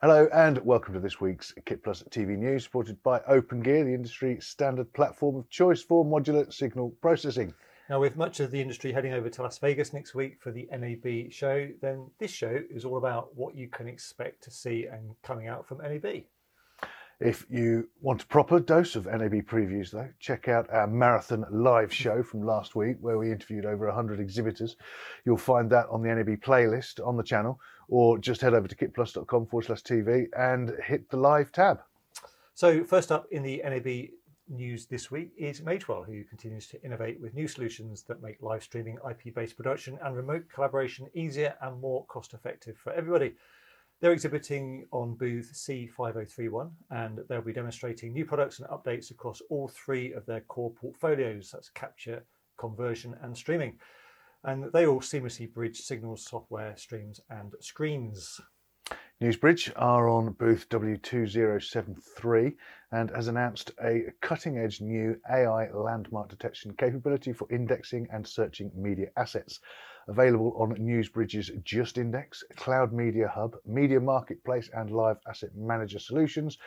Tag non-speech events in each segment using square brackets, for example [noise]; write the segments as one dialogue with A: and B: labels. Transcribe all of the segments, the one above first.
A: Hello and welcome to this week's KitPlus TV news, supported by OpenGear, the industry standard platform of choice for modular signal processing.
B: Now, with much of the industry heading over to Las Vegas next week for the NAB show, then this show is all about what you can expect to see and coming out from NAB.
A: If you want a proper dose of NAB previews, though, check out our marathon live show from last week where we interviewed over 100 exhibitors. You'll find that on the NAB playlist on the channel, or just head over to kitplus.com forward slash TV and hit the live tab.
B: So, first up in the NAB news this week is Magewell, who continues to innovate with new solutions that make live streaming IP based production and remote collaboration easier and more cost effective for everybody. They're exhibiting on booth C5031 and they'll be demonstrating new products and updates across all three of their core portfolios that's capture, conversion, and streaming. And they all seamlessly bridge signals, software, streams, and screens.
A: Newsbridge are on booth W2073 and has announced a cutting edge new AI landmark detection capability for indexing and searching media assets available on Newsbridge's Just Index, Cloud Media Hub, Media Marketplace, and Live Asset Manager solutions.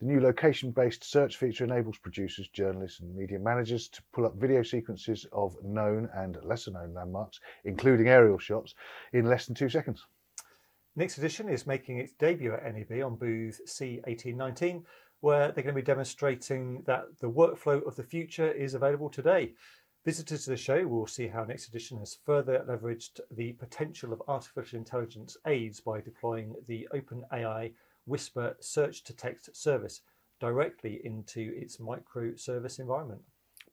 A: The new location based search feature enables producers, journalists, and media managers to pull up video sequences of known and lesser known landmarks, including aerial shots, in less than two seconds.
B: nxtedition is making its debut at NAB on booth C1819, where they're going to be demonstrating that the workflow of the future is available today. Visitors to the show will see how nxtedition has further leveraged the potential of artificial intelligence aids by deploying the OpenAI Whisper speech to text service directly into its microservice environment.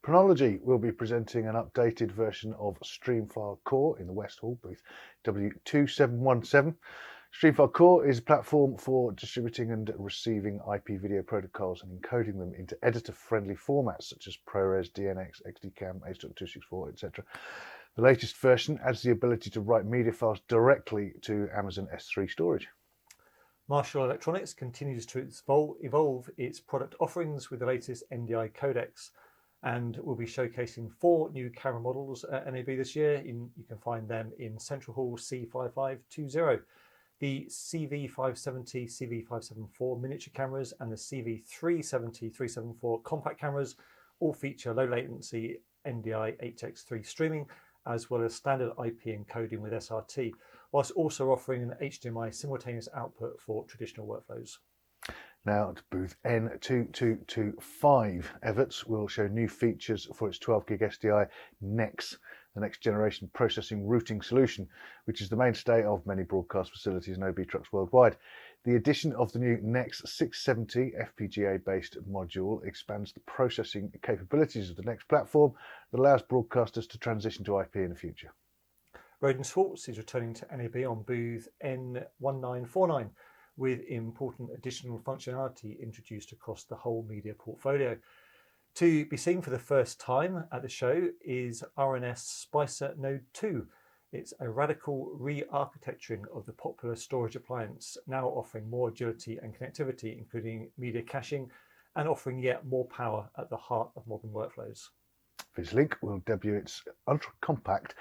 A: Pronology will be presenting an updated version of Streamfile Core in the West Hall booth W2717. Streamfile Core is a platform for distributing and receiving IP video protocols and encoding them into editor-friendly formats such as ProRes, DNX, XDCAM, H.264, etc. The latest version adds the ability to write media files directly to Amazon S3 storage.
B: Marshall Electronics continues to evolve its product offerings with the latest NDI codecs and will be showcasing four new camera models at NAB this year. You can find them in Central Hall C5520 the CV570, CV574 miniature cameras and the CV370, 374 compact cameras all feature low latency NDI HX3 streaming as well as standard IP encoding with SRT, whilst also offering an HDMI simultaneous output for traditional workflows.
A: Now to booth N2225, Evertz will show new features for its 12 gig SDI NEXX the next generation processing routing solution, which is the mainstay of many broadcast facilities and OB trucks worldwide. The addition of the new NEXX 670 FPGA based module expands the processing capabilities of the NEXX platform that allows broadcasters to transition to IP in the future.
B: Rohde & Schwarz is returning to NAB on booth N1949 with important additional functionality introduced across the whole media portfolio. To be seen for the first time at the show is R&S SpycerNode 2. It's a radical re-architecturing of the popular storage appliance, now offering more agility and connectivity, including media caching, and offering yet more power at the heart of modern workflows.
A: Vislink will debut its ultra-compact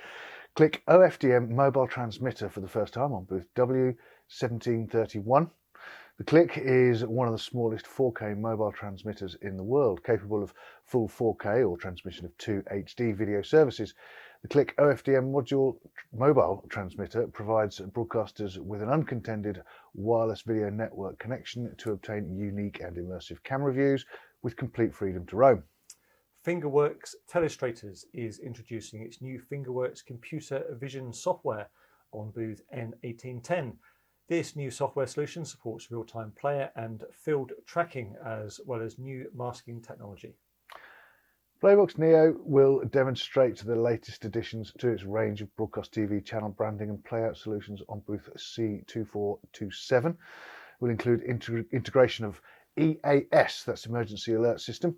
A: Cliq OFDM mobile transmitter for the first time on booth W1731. The Cliq is one of the smallest 4K mobile transmitters in the world, capable of full 4K or transmission of 2 HD video services. The Cliq OFDM module mobile transmitter provides broadcasters with an uncontended wireless video network connection to obtain unique and immersive camera views with complete freedom to roam.
B: Fingerworks Telestrators is introducing its new Fingerworks computer vision software on booth N1810. This new software solution supports real-time player and field tracking as well as new masking technology.
A: Playbox Neo will demonstrate the latest additions to its range of broadcast TV channel branding and playout solutions on booth C2427. Will include integration of EAS, that's Emergency Alert System,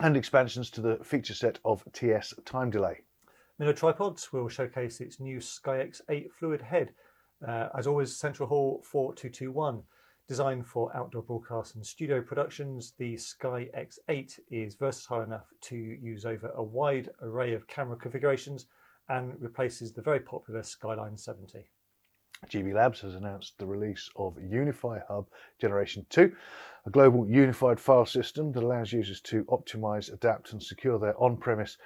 A: and expansions to the feature set of TS time delay.
B: Miller Tripods will showcase its new SkyX 8 fluid head uh, as always, Central Hall 4221. Designed for outdoor broadcast and studio productions, the Sky X8 is versatile enough to use over a wide array of camera configurations and replaces the very popular Skyline 70.
A: GB Labs has announced the release of Unify Hub Generation 2, a global unified file system that allows users to optimize, adapt, and secure their on premise,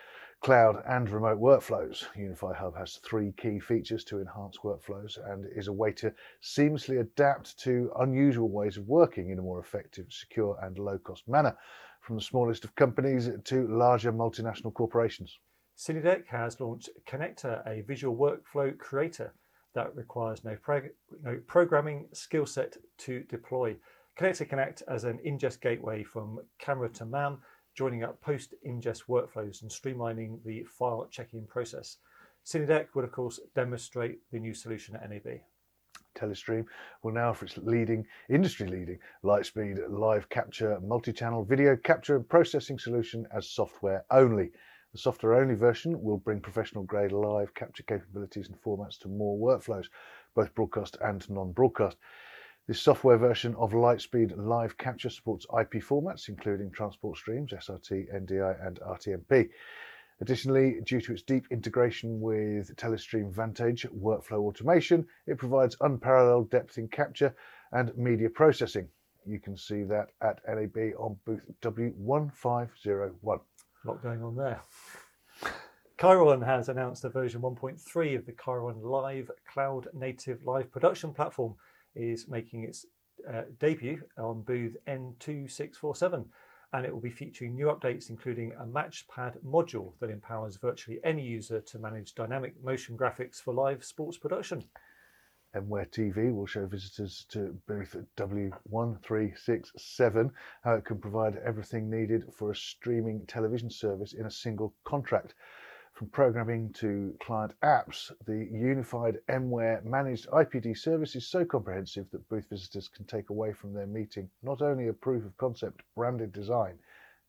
A: cloud, and remote workflows. Unify Hub has three key features to enhance workflows and is a way to seamlessly adapt to unusual ways of working in a more effective, secure, and low cost manner, from the smallest of companies to larger multinational corporations.
B: Cinedeck has launched Connector, a visual workflow creator that requires no, no programming skill set to deploy. Connector Connect as an ingest gateway from camera to MAM, joining up post ingest workflows and streamlining the file checking process. Cinedeck will, of course, demonstrate the new solution at NAB.
A: Telestream will now offer its leading, industry leading, Lightspeed live capture multi channel video capture and processing solution as software only. The software only version will bring professional grade live capture capabilities and formats to more workflows, both broadcast and non broadcast. This software version of Lightspeed Live Capture supports IP formats, including transport streams, SRT, NDI, and RTMP. Additionally, due to its deep integration with Telestream Vantage workflow automation, it provides unparalleled depth in capture and media processing. You can see that at NAB on booth W1501.
B: A lot going on there. Chyron has announced a version 1.3 of the Chyron Live cloud native live production platform is making its uh, debut on booth N2647 and it will be featuring new updates including a matchpad module that empowers virtually any user to manage dynamic motion graphics for live sports production.
A: MWare TV will show visitors to booth W1367 how it can provide everything needed for a streaming television service in a single contract. From programming to client apps, the unified MWare managed IPTV service is so comprehensive that booth visitors can take away from their meeting not only a proof of concept branded design,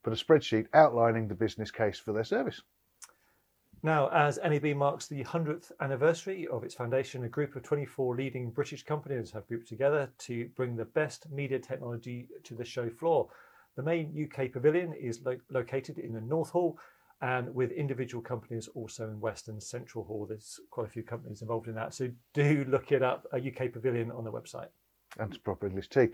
A: but a spreadsheet outlining the business case for their service.
B: Now, as NAB marks the 100th anniversary of its foundation, a group of 24 leading British companies have grouped together to bring the best media technology to the show floor. The main UK pavilion is lo- located in the North Hall and with individual companies also in Western Central Hall. There's quite a few companies involved in that. So do look it up, a UK Pavilion on the website.
A: And proper English tea.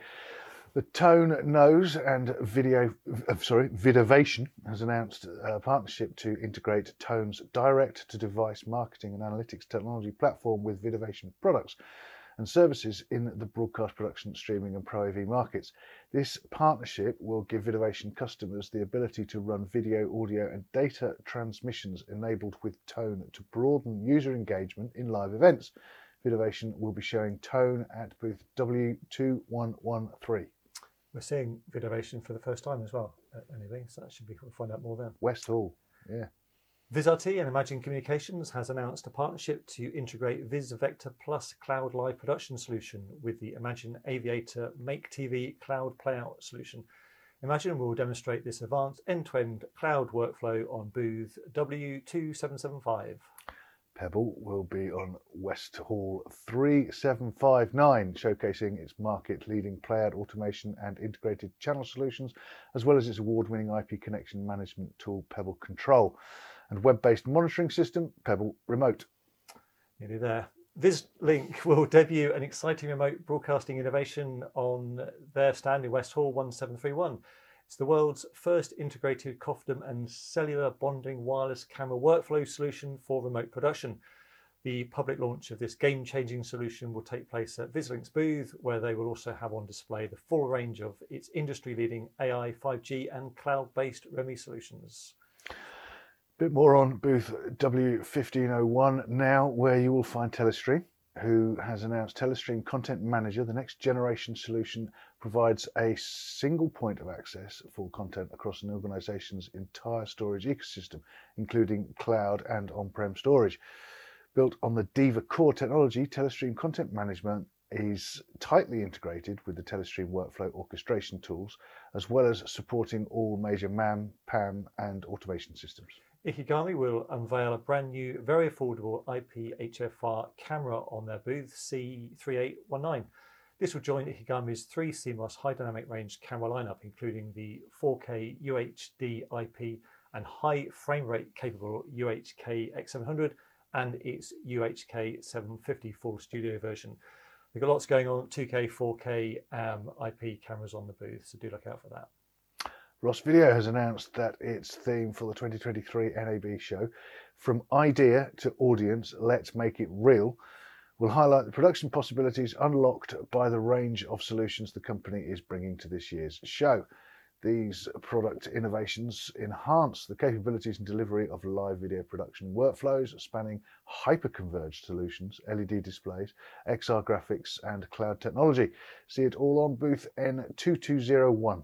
A: The Tone Nose and Video, uh, sorry, Vidovation has announced a partnership to integrate Tone's direct-to-device marketing and analytics technology platform with Vidovation products and services in the broadcast production, streaming, and Pro AV markets. This partnership will give Vidovation customers the ability to run video, audio, and data transmissions enabled with Tone to broaden user engagement in live events. Vidovation will be showing Tone at booth W2113.
B: We're seeing Vidovation for the first time as well at NAB, so that should be cool to find out more then.
A: West Hall, yeah.
B: VizRT and Imagine Communications has announced a partnership to integrate Viz Vectar Plus Cloud Live Production solution with the Imagine Aviator Make TV Cloud Playout solution. Imagine will demonstrate this advanced end-to-end cloud workflow on booth W2775.
A: Pebble will be on West Hall 3759, showcasing its market leading playout automation and integrated channel solutions, as well as its award winning IP connection management tool, Pebble Control and web-based monitoring system, Pebble Remote.
B: Nearly there. Vislink will debut an exciting remote broadcasting innovation on their stand in West Hall 1731. It's the world's first integrated COFDM and cellular bonding wireless camera workflow solution for remote production. The public launch of this game changing solution will take place at Vislink's booth, where they will also have on display the full range of its industry leading AI, 5G, and cloud based REMI solutions
A: bit more on booth W1501 now, where you will find Telestream, who has announced Telestream Content Manager, the next generation solution, provides a single point of access for content across an organization's entire storage ecosystem, including cloud and on prem storage. Built on the Diva core technology, Telestream Content Management is tightly integrated with the Telestream workflow orchestration tools, as well as supporting all major MAM, PAM, and automation systems.
B: Ikegami will unveil a brand new, very affordable IP HFR camera on their booth C3819. This will join Ikegami's three CMOS high dynamic range camera lineup, including the 4K UHD IP and high frame rate capable UHK X700 and its UHK 750 full studio version. We've got lots going on 2K, 4K um, IP cameras on the booth, so do look out for that.
A: Ross Video has announced that its theme for the 2023 NAB show, From Idea to Audience, Let's Make It Real, will highlight the production possibilities unlocked by the range of solutions the company is bringing to this year's show. These product innovations enhance the capabilities and delivery of live video production workflows spanning hyper-converged solutions, LED displays, XR graphics, and cloud technology. See it all on booth N2201.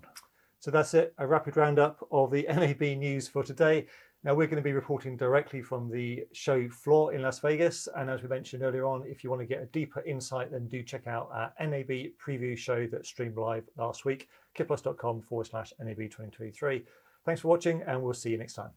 B: So that's it, a rapid roundup of the [laughs] NAB news for today. Now, we're going to be reporting directly from the show floor in Las Vegas. And as we mentioned earlier on, if you want to get a deeper insight, then do check out our NAB preview show that streamed live last week, kitplus.com forward slash NAB 2023. Thanks for watching, and we'll see you next time.